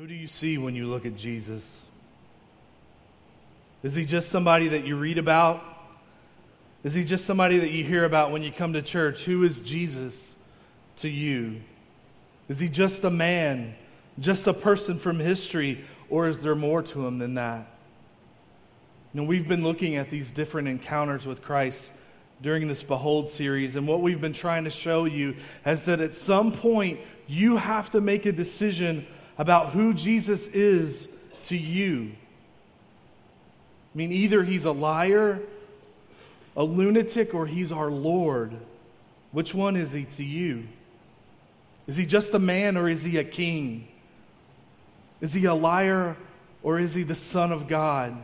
Who do you see when you look at Jesus? Is he just somebody that you read about? Is he just somebody that you hear about when you come to church? Who is Jesus to you? Is he just a man, just a person from history, or is there more to him than that? You know, we've been looking at these different encounters with Christ during this Behold series, and what we've been trying to show you is that at some point you have to make a decision about who Jesus is to you. I mean, either he's a liar, a lunatic, or he's our Lord. Which one is he to you? Is he just a man or is he a king? Is he a liar or is he the Son of God?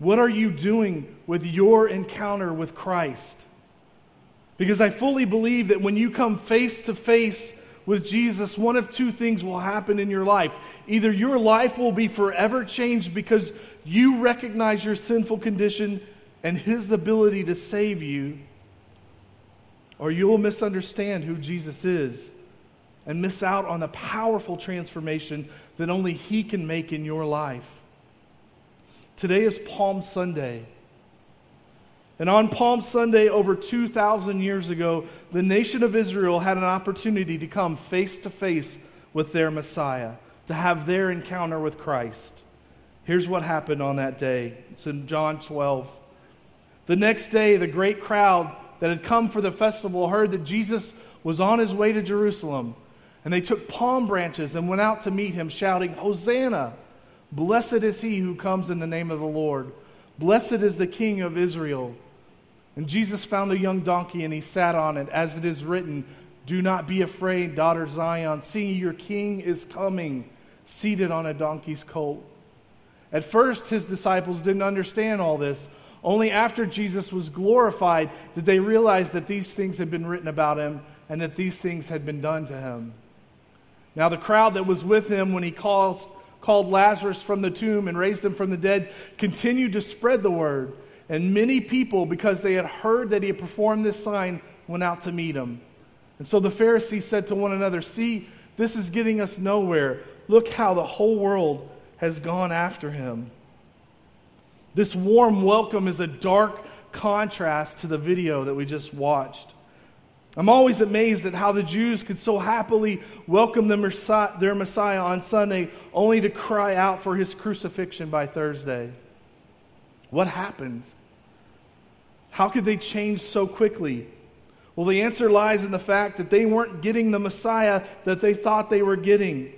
What are you doing with your encounter with Christ? Because I fully believe that when you come face to face with Jesus, one of two things will happen in your life. Either your life will be forever changed because you recognize your sinful condition and His ability to save you, or you will misunderstand who Jesus is and miss out on the powerful transformation that only He can make in your life. Today is Palm Sunday. And on Palm Sunday, over 2,000 years ago, the nation of Israel had an opportunity to come face to face with their Messiah, to have their encounter with Christ. Here's what happened on that day. It's in John 12. The next day, the great crowd that had come for the festival heard that Jesus was on his way to Jerusalem. And they took palm branches and went out to meet him, shouting, Hosanna! Blessed is he who comes in the name of the Lord. Blessed is the King of Israel. And Jesus found a young donkey and he sat on it, as it is written, Do not be afraid, daughter Zion. See, your king is coming, seated on a donkey's colt. At first, his disciples didn't understand all this. Only after Jesus was glorified did they realize that these things had been written about him and that these things had been done to him. Now, the crowd that was with him when he called, called Lazarus from the tomb and raised him from the dead continued to spread the word. And many people, because they had heard that he had performed this sign, went out to meet him. And so the Pharisees said to one another, See, this is getting us nowhere. Look how the whole world has gone after him. This warm welcome is a dark contrast to the video that we just watched. I'm always amazed at how the Jews could so happily welcome their Messiah on Sunday only to cry out for his crucifixion by Thursday. What happened? How could they change so quickly? Well, the answer lies in the fact that they weren't getting the Messiah that they thought they were getting.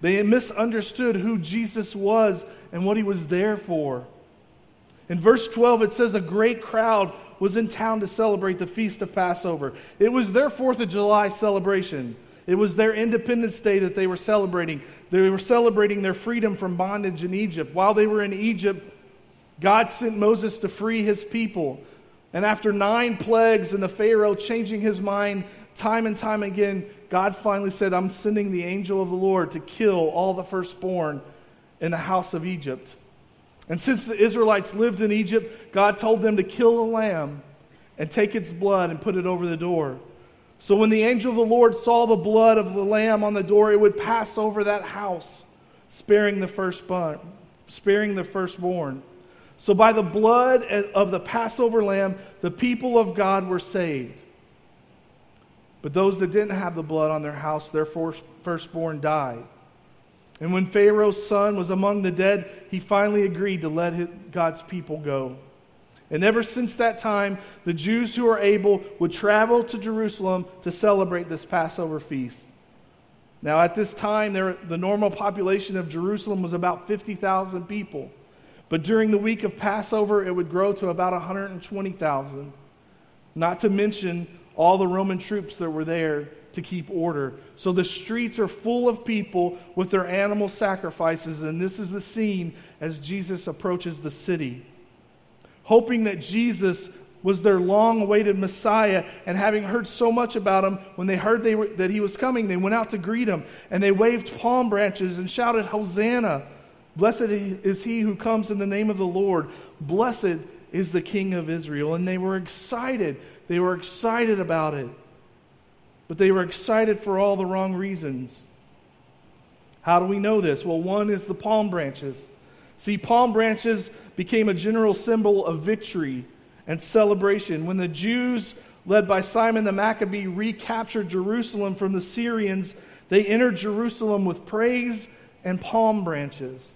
They misunderstood who Jesus was and what he was there for. In verse 12, it says, A great crowd was in town to celebrate the feast of Passover. It was their 4th of July celebration. It was their Independence Day that they were celebrating. They were celebrating their freedom from bondage in Egypt. While they were in Egypt, God sent Moses to free his people. And after nine plagues and the Pharaoh changing his mind time and time again, God finally said, I'm sending the angel of the Lord to kill all the firstborn in the house of Egypt. And since the Israelites lived in Egypt, God told them to kill a lamb and take its blood and put it over the door. So when the angel of the Lord saw the blood of the lamb on the door, it would pass over that house, sparing the firstborn. Sparing the firstborn. So by the blood of the Passover lamb, the people of God were saved. But those that didn't have the blood on their house, their firstborn died. And when Pharaoh's son was among the dead, he finally agreed to let God's people go. And ever since that time, the Jews who are able would travel to Jerusalem to celebrate this Passover feast. Now, at this time, there, the normal population of Jerusalem was about 50,000 people. But during the week of Passover, it would grow to about 120,000. Not to mention all the Roman troops that were there to keep order. So the streets are full of people with their animal sacrifices, and this is the scene as Jesus approaches the city. Hoping that Jesus was their long awaited Messiah, and having heard so much about him, when they heard they were, that he was coming, they went out to greet him, and they waved palm branches and shouted, Hosanna! Blessed is he who comes in the name of the Lord. Blessed is the King of Israel. And they were excited they were excited about it. But they were excited for all the wrong reasons. How do we know this? Well, one is the palm branches. See, palm branches became a general symbol of victory and celebration. When the Jews, led by Simon the Maccabee, recaptured Jerusalem from the Syrians, they entered Jerusalem with praise and palm branches.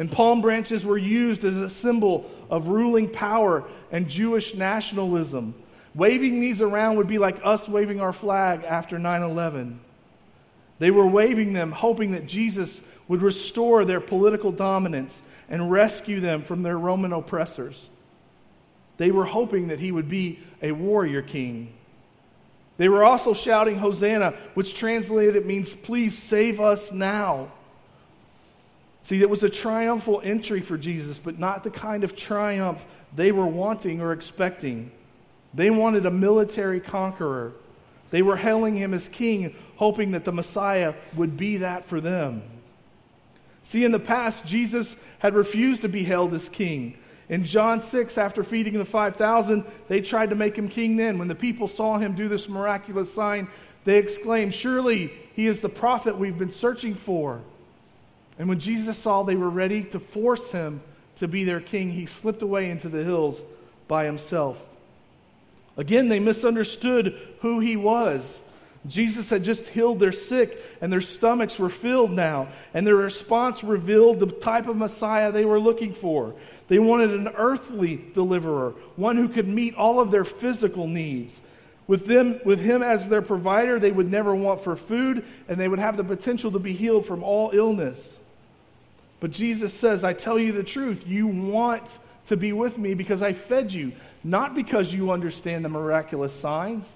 And palm branches were used as a symbol of ruling power and Jewish nationalism. Waving these around would be like us waving our flag after 9 11. They were waving them, hoping that Jesus would restore their political dominance and rescue them from their Roman oppressors. They were hoping that he would be a warrior king. They were also shouting Hosanna, which translated means, Please save us now. See, it was a triumphal entry for Jesus, but not the kind of triumph they were wanting or expecting. They wanted a military conqueror. They were hailing him as king, hoping that the Messiah would be that for them. See, in the past, Jesus had refused to be hailed as king. In John 6, after feeding the 5,000, they tried to make him king then. When the people saw him do this miraculous sign, they exclaimed, Surely he is the prophet we've been searching for. And when Jesus saw they were ready to force him to be their king, he slipped away into the hills by himself. Again, they misunderstood who he was. Jesus had just healed their sick, and their stomachs were filled now, and their response revealed the type of Messiah they were looking for. They wanted an earthly deliverer, one who could meet all of their physical needs. With, them, with him as their provider, they would never want for food, and they would have the potential to be healed from all illness. But Jesus says, I tell you the truth. You want to be with me because I fed you, not because you understand the miraculous signs.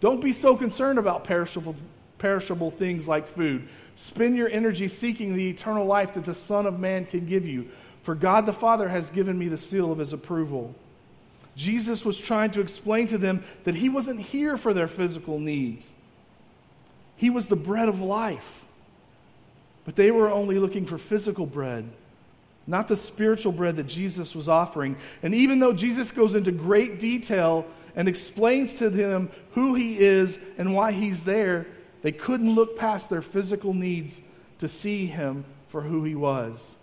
Don't be so concerned about perishable, perishable things like food. Spend your energy seeking the eternal life that the Son of Man can give you. For God the Father has given me the seal of his approval. Jesus was trying to explain to them that he wasn't here for their physical needs, he was the bread of life. But they were only looking for physical bread, not the spiritual bread that Jesus was offering. And even though Jesus goes into great detail and explains to them who he is and why he's there, they couldn't look past their physical needs to see him for who he was.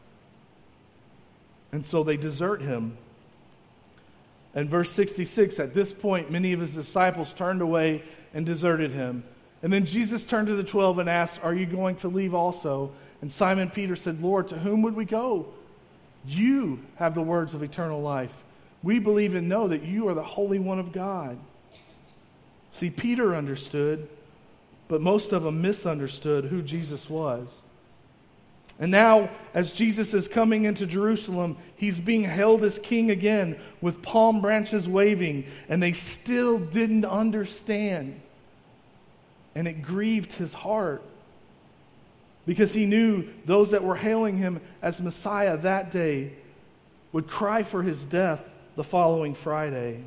And so they desert him. And verse 66, at this point, many of his disciples turned away and deserted him. And then Jesus turned to the twelve and asked, Are you going to leave also? And Simon Peter said, Lord, to whom would we go? You have the words of eternal life. We believe and know that you are the Holy One of God. See, Peter understood, but most of them misunderstood who Jesus was. And now, as Jesus is coming into Jerusalem, he's being held as king again with palm branches waving, and they still didn't understand and it grieved his heart because he knew those that were hailing him as Messiah that day would cry for his death the following Friday.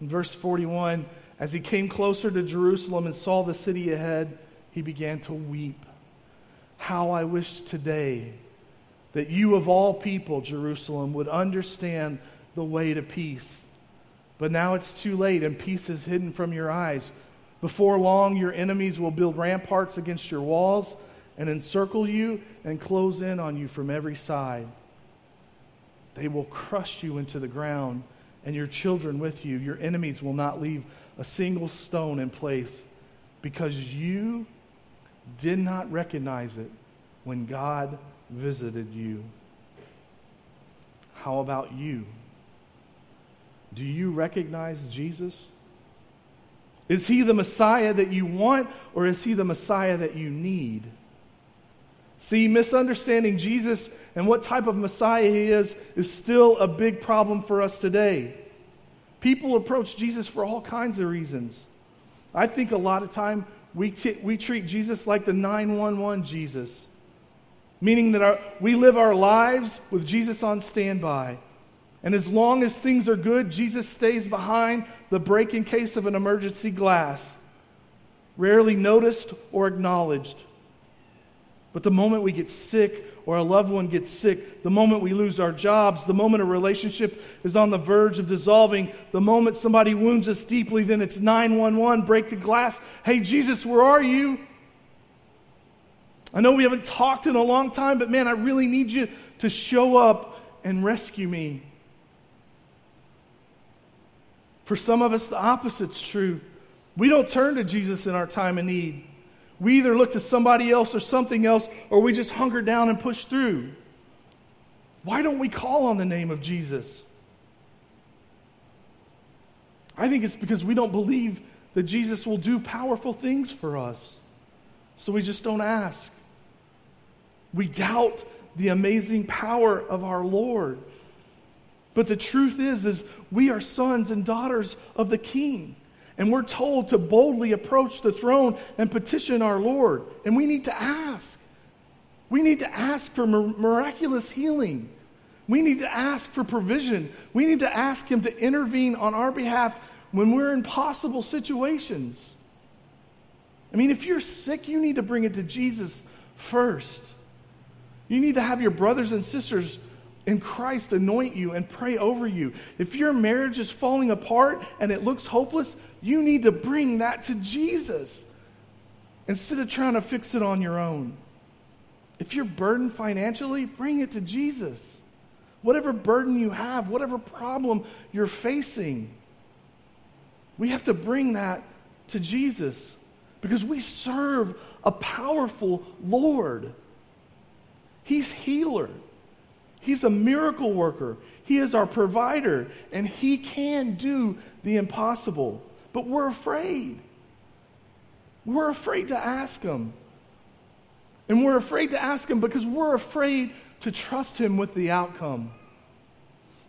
In verse 41, as he came closer to Jerusalem and saw the city ahead, he began to weep. How I wish today that you, of all people, Jerusalem, would understand the way to peace. But now it's too late, and peace is hidden from your eyes. Before long, your enemies will build ramparts against your walls and encircle you and close in on you from every side. They will crush you into the ground and your children with you. Your enemies will not leave a single stone in place because you did not recognize it when God visited you. How about you? Do you recognize Jesus? Is he the Messiah that you want, or is he the Messiah that you need? See, misunderstanding Jesus and what type of Messiah he is is still a big problem for us today. People approach Jesus for all kinds of reasons. I think a lot of time we, t- we treat Jesus like the 911 Jesus, meaning that our, we live our lives with Jesus on standby. And as long as things are good, Jesus stays behind the break in case of an emergency glass, rarely noticed or acknowledged. But the moment we get sick or a loved one gets sick, the moment we lose our jobs, the moment a relationship is on the verge of dissolving, the moment somebody wounds us deeply, then it's 911, break the glass. Hey, Jesus, where are you? I know we haven't talked in a long time, but man, I really need you to show up and rescue me. For some of us, the opposite's true. We don't turn to Jesus in our time of need. We either look to somebody else or something else, or we just hunker down and push through. Why don't we call on the name of Jesus? I think it's because we don't believe that Jesus will do powerful things for us. So we just don't ask. We doubt the amazing power of our Lord. But the truth is is we are sons and daughters of the King. And we're told to boldly approach the throne and petition our Lord. And we need to ask. We need to ask for miraculous healing. We need to ask for provision. We need to ask Him to intervene on our behalf when we're in possible situations. I mean, if you're sick, you need to bring it to Jesus first. You need to have your brothers and sisters in Christ anoint you and pray over you. If your marriage is falling apart and it looks hopeless, you need to bring that to Jesus instead of trying to fix it on your own. If you're burdened financially, bring it to Jesus. Whatever burden you have, whatever problem you're facing, we have to bring that to Jesus because we serve a powerful Lord. He's healer. He's a miracle worker. He is our provider, and He can do the impossible. But we're afraid. We're afraid to ask Him. And we're afraid to ask Him because we're afraid to trust Him with the outcome.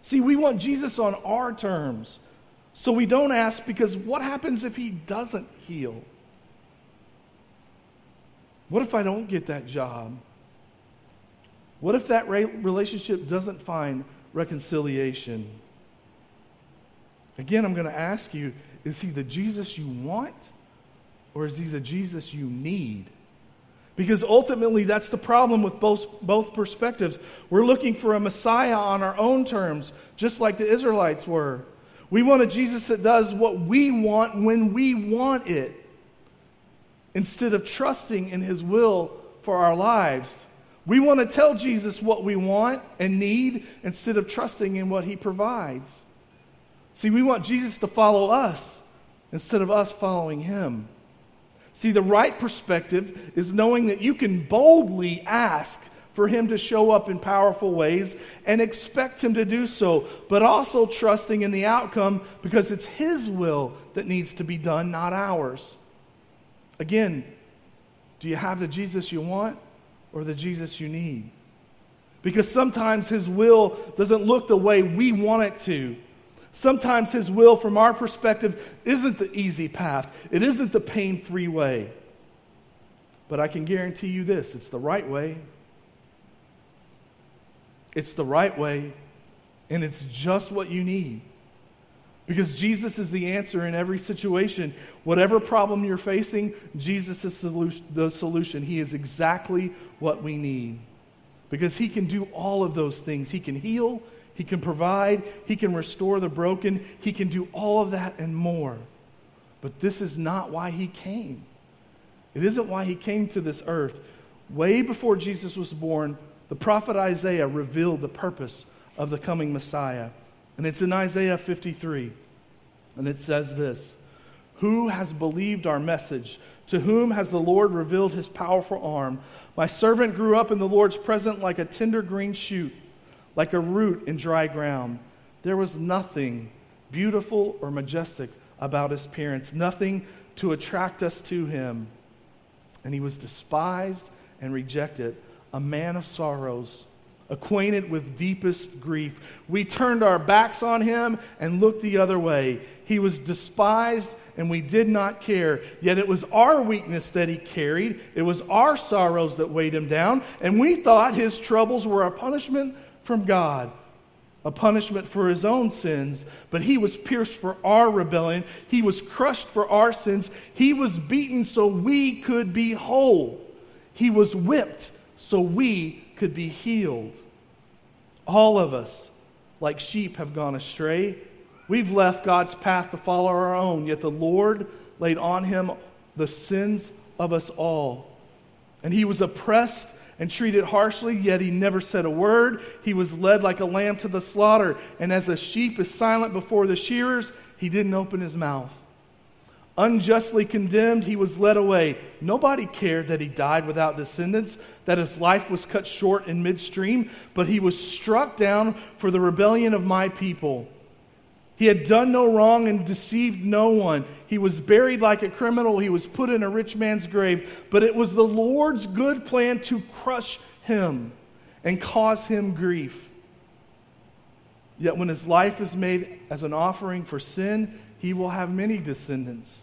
See, we want Jesus on our terms. So we don't ask because what happens if He doesn't heal? What if I don't get that job? What if that relationship doesn't find reconciliation? Again, I'm going to ask you is he the Jesus you want or is he the Jesus you need? Because ultimately, that's the problem with both, both perspectives. We're looking for a Messiah on our own terms, just like the Israelites were. We want a Jesus that does what we want when we want it, instead of trusting in his will for our lives. We want to tell Jesus what we want and need instead of trusting in what he provides. See, we want Jesus to follow us instead of us following him. See, the right perspective is knowing that you can boldly ask for him to show up in powerful ways and expect him to do so, but also trusting in the outcome because it's his will that needs to be done, not ours. Again, do you have the Jesus you want? Or the Jesus you need. Because sometimes His will doesn't look the way we want it to. Sometimes His will, from our perspective, isn't the easy path, it isn't the pain free way. But I can guarantee you this it's the right way. It's the right way, and it's just what you need. Because Jesus is the answer in every situation. Whatever problem you're facing, Jesus is the solution. He is exactly what we need. Because He can do all of those things. He can heal, He can provide, He can restore the broken, He can do all of that and more. But this is not why He came. It isn't why He came to this earth. Way before Jesus was born, the prophet Isaiah revealed the purpose of the coming Messiah. And it's in Isaiah 53. And it says this Who has believed our message? To whom has the Lord revealed his powerful arm? My servant grew up in the Lord's presence like a tender green shoot, like a root in dry ground. There was nothing beautiful or majestic about his appearance, nothing to attract us to him. And he was despised and rejected, a man of sorrows acquainted with deepest grief. We turned our backs on him and looked the other way. He was despised and we did not care. Yet it was our weakness that he carried, it was our sorrows that weighed him down, and we thought his troubles were a punishment from God. A punishment for his own sins, but he was pierced for our rebellion. He was crushed for our sins. He was beaten so we could be whole. He was whipped so we could be healed. All of us, like sheep, have gone astray. We've left God's path to follow our own, yet the Lord laid on him the sins of us all. And he was oppressed and treated harshly, yet he never said a word. He was led like a lamb to the slaughter, and as a sheep is silent before the shearers, he didn't open his mouth. Unjustly condemned, he was led away. Nobody cared that he died without descendants, that his life was cut short in midstream, but he was struck down for the rebellion of my people. He had done no wrong and deceived no one. He was buried like a criminal. He was put in a rich man's grave. But it was the Lord's good plan to crush him and cause him grief. Yet when his life is made as an offering for sin, he will have many descendants.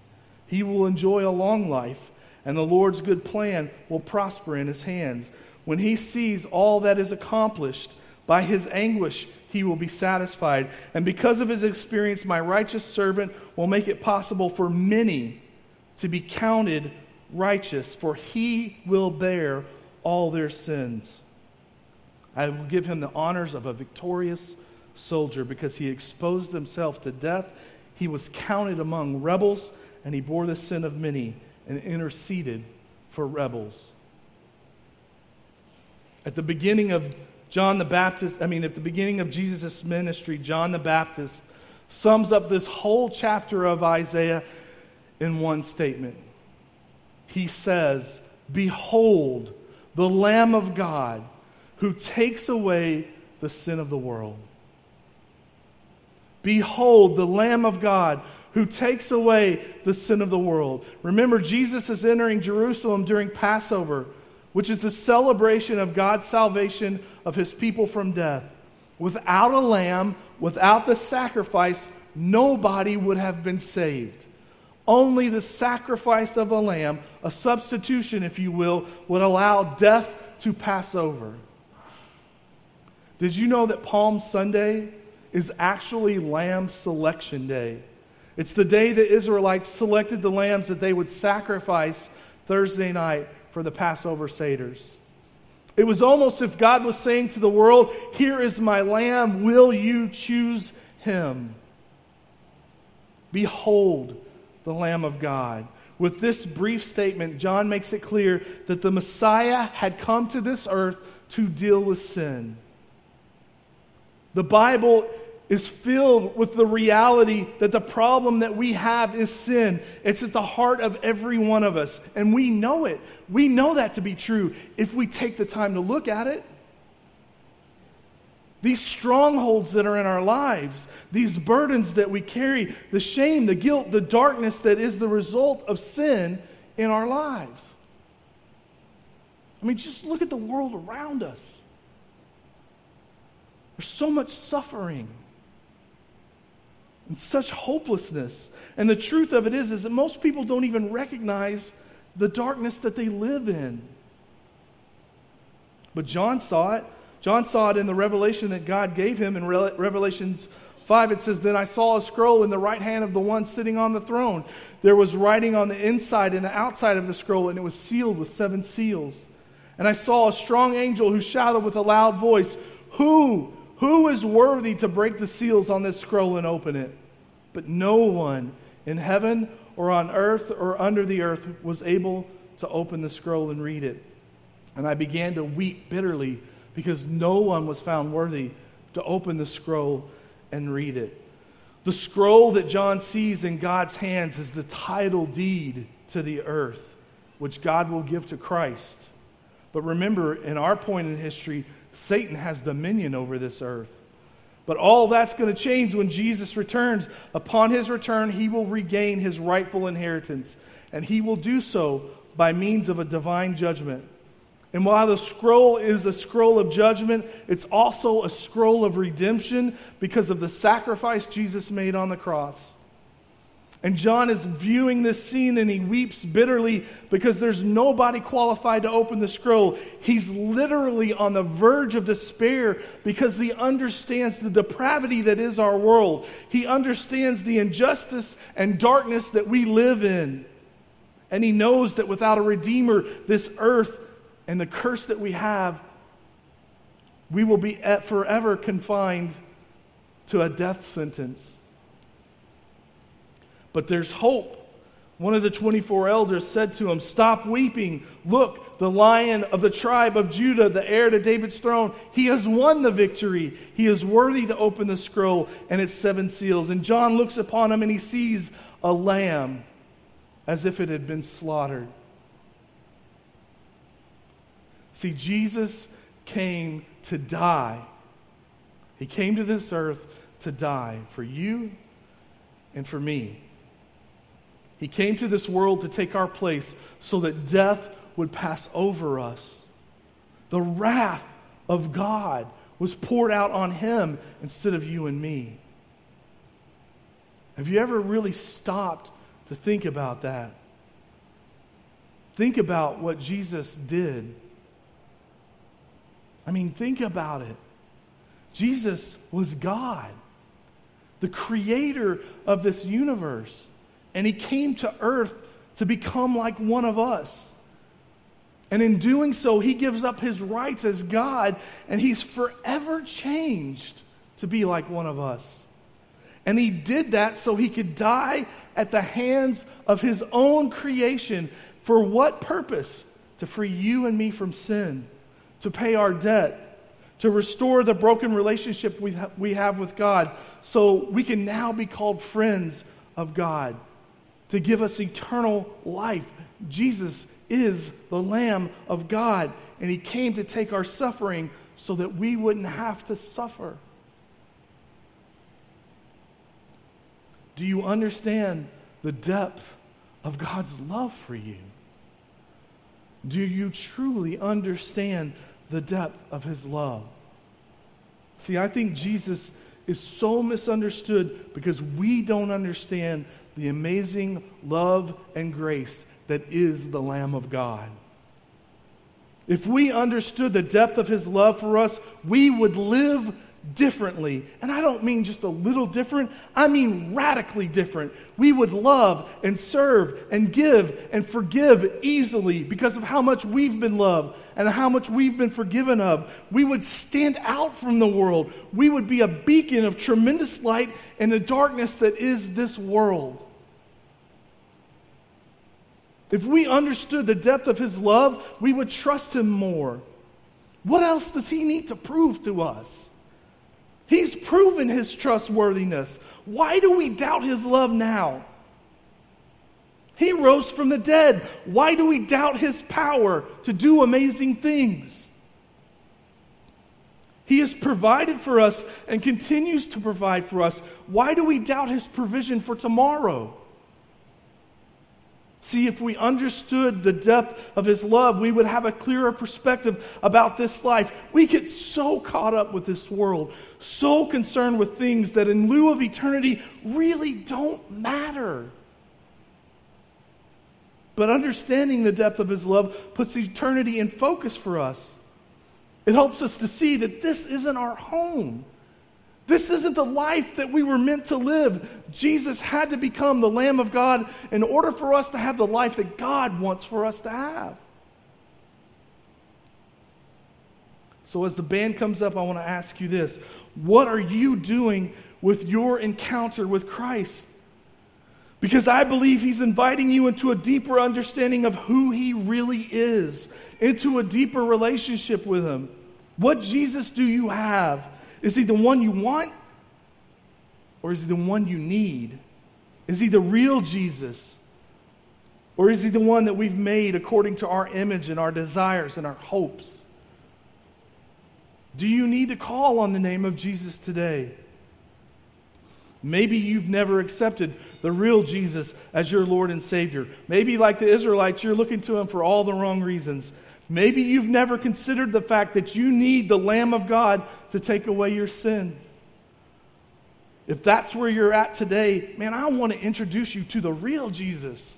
He will enjoy a long life, and the Lord's good plan will prosper in his hands. When he sees all that is accomplished, by his anguish he will be satisfied. And because of his experience, my righteous servant will make it possible for many to be counted righteous, for he will bear all their sins. I will give him the honors of a victorious soldier because he exposed himself to death. He was counted among rebels, and he bore the sin of many and interceded for rebels. At the beginning of John the Baptist, I mean, at the beginning of Jesus' ministry, John the Baptist sums up this whole chapter of Isaiah in one statement. He says, Behold, the Lamb of God who takes away the sin of the world. Behold, the Lamb of God who takes away the sin of the world. Remember, Jesus is entering Jerusalem during Passover which is the celebration of God's salvation of his people from death. Without a lamb, without the sacrifice, nobody would have been saved. Only the sacrifice of a lamb, a substitution, if you will, would allow death to pass over. Did you know that Palm Sunday is actually Lamb Selection Day? It's the day the Israelites selected the lambs that they would sacrifice Thursday night for the Passover Seders. It was almost if God was saying to the world, Here is my lamb, will you choose him? Behold the Lamb of God. With this brief statement, John makes it clear that the Messiah had come to this earth to deal with sin. The Bible is filled with the reality that the problem that we have is sin. It's at the heart of every one of us, and we know it. We know that to be true if we take the time to look at it. These strongholds that are in our lives, these burdens that we carry, the shame, the guilt, the darkness that is the result of sin in our lives. I mean, just look at the world around us. There's so much suffering and such hopelessness. And the truth of it is, is that most people don't even recognize the darkness that they live in. But John saw it. John saw it in the revelation that God gave him in Re- Revelations 5. It says, Then I saw a scroll in the right hand of the one sitting on the throne. There was writing on the inside and the outside of the scroll, and it was sealed with seven seals. And I saw a strong angel who shouted with a loud voice, Who, who is worthy to break the seals on this scroll and open it? But no one in heaven or on earth or under the earth was able to open the scroll and read it. And I began to weep bitterly because no one was found worthy to open the scroll and read it. The scroll that John sees in God's hands is the title deed to the earth, which God will give to Christ. But remember, in our point in history, Satan has dominion over this earth. But all that's going to change when Jesus returns. Upon his return, he will regain his rightful inheritance, and he will do so by means of a divine judgment. And while the scroll is a scroll of judgment, it's also a scroll of redemption because of the sacrifice Jesus made on the cross. And John is viewing this scene and he weeps bitterly because there's nobody qualified to open the scroll. He's literally on the verge of despair because he understands the depravity that is our world. He understands the injustice and darkness that we live in. And he knows that without a Redeemer, this earth and the curse that we have, we will be forever confined to a death sentence. But there's hope One of the 24 elders said to him, Stop weeping. Look, the lion of the tribe of Judah, the heir to David's throne, he has won the victory. He is worthy to open the scroll and its seven seals. And John looks upon him and he sees a lamb as if it had been slaughtered. See, Jesus came to die. He came to this earth to die for you and for me. He came to this world to take our place so that death would pass over us. The wrath of God was poured out on him instead of you and me. Have you ever really stopped to think about that? Think about what Jesus did. I mean, think about it. Jesus was God, the creator of this universe. And he came to earth to become like one of us. And in doing so, he gives up his rights as God, and he's forever changed to be like one of us. And he did that so he could die at the hands of his own creation. For what purpose? To free you and me from sin, to pay our debt, to restore the broken relationship we, ha- we have with God, so we can now be called friends of God to give us eternal life. Jesus is the Lamb of God, and He came to take our suffering so that we wouldn't have to suffer. Do you understand the depth of God's love for you? Do you truly understand the depth of His love? See, I think Jesus is so misunderstood because we don't understand the amazing love and grace that is the Lamb of God. If we understood the depth of his love for us, we would live differently. And I don't mean just a little different, I mean radically different. We would love and serve and give and forgive easily because of how much we've been loved and how much we've been forgiven of. We would stand out from the world. We would be a beacon of tremendous light in the darkness that is this world. If we understood the depth of his love, we would trust him more. What else does he need to prove to us? He's proven his trustworthiness. Why do we doubt his love now? He rose from the dead. Why do we doubt his power to do amazing things? He has provided for us and continues to provide for us. Why do we doubt his provision for tomorrow? See, if we understood the depth of his love, we would have a clearer perspective about this life. We get so caught up with this world, so concerned with things that in lieu of eternity really don't matter. But understanding the depth of his love puts eternity in focus for us. It helps us to see that this isn't our home. This isn't the life that we were meant to live. Jesus had to become the Lamb of God in order for us to have the life that God wants for us to have. So, as the band comes up, I want to ask you this What are you doing with your encounter with Christ? Because I believe He's inviting you into a deeper understanding of who He really is, into a deeper relationship with Him. What Jesus do you have? Is he the one you want? Or is he the one you need? Is he the real Jesus? Or is he the one that we've made according to our image and our desires and our hopes? Do you need to call on the name of Jesus today? Maybe you've never accepted the real Jesus as your Lord and Savior. Maybe, like the Israelites, you're looking to Him for all the wrong reasons. Maybe you've never considered the fact that you need the Lamb of God to take away your sin. If that's where you're at today, man, I want to introduce you to the real Jesus.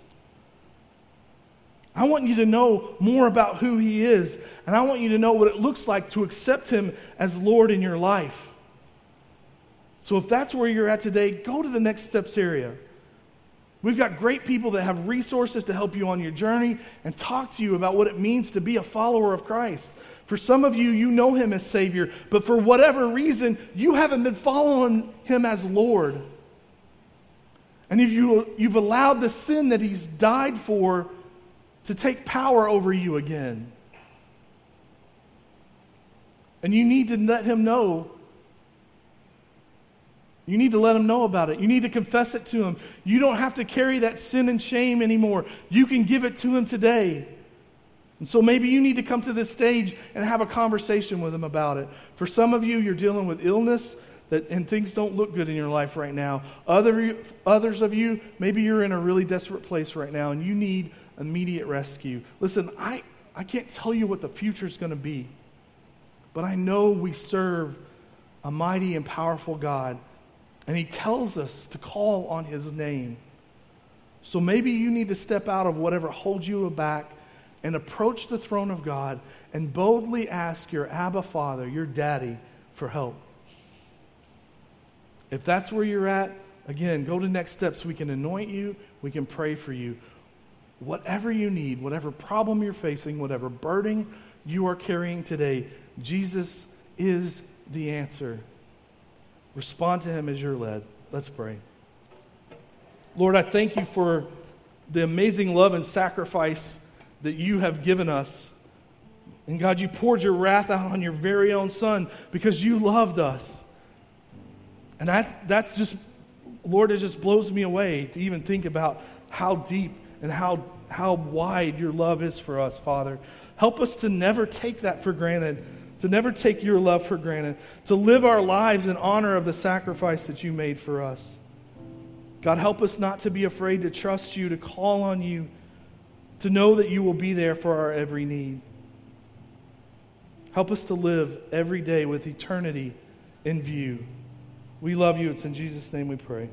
I want you to know more about who he is, and I want you to know what it looks like to accept him as Lord in your life. So if that's where you're at today, go to the next steps area. We've got great people that have resources to help you on your journey and talk to you about what it means to be a follower of Christ. For some of you, you know him as Savior, but for whatever reason, you haven't been following him as Lord. And if you, you've allowed the sin that He's died for to take power over you again. And you need to let Him know. You need to let Him know about it. You need to confess it to Him. You don't have to carry that sin and shame anymore. You can give it to Him today. And so maybe you need to come to this stage and have a conversation with Him about it. For some of you, you're dealing with illness that, and things don't look good in your life right now. Other, others of you, maybe you're in a really desperate place right now and you need immediate rescue. Listen, I, I can't tell you what the future is going to be, but I know we serve a mighty and powerful God, and He tells us to call on His name. So maybe you need to step out of whatever holds you back and approach the throne of God and boldly ask your Abba Father, your daddy, for help. If that's where you're at, again, go to next steps. We can anoint you, we can pray for you. Whatever you need, whatever problem you're facing, whatever burden you are carrying today, Jesus is the answer. Respond to him as you're led. Let's pray. Lord, I thank you for the amazing love and sacrifice that you have given us. And God, you poured your wrath out on your very own Son because you loved us. And that, that's just, Lord, it just blows me away to even think about how deep and how, how wide your love is for us, Father. Help us to never take that for granted, to never take your love for granted, to live our lives in honor of the sacrifice that you made for us. God, help us not to be afraid to trust you, to call on you to know that you will be there for our every need. Help us to live every day with eternity in view. We love you. It's in Jesus' name we pray.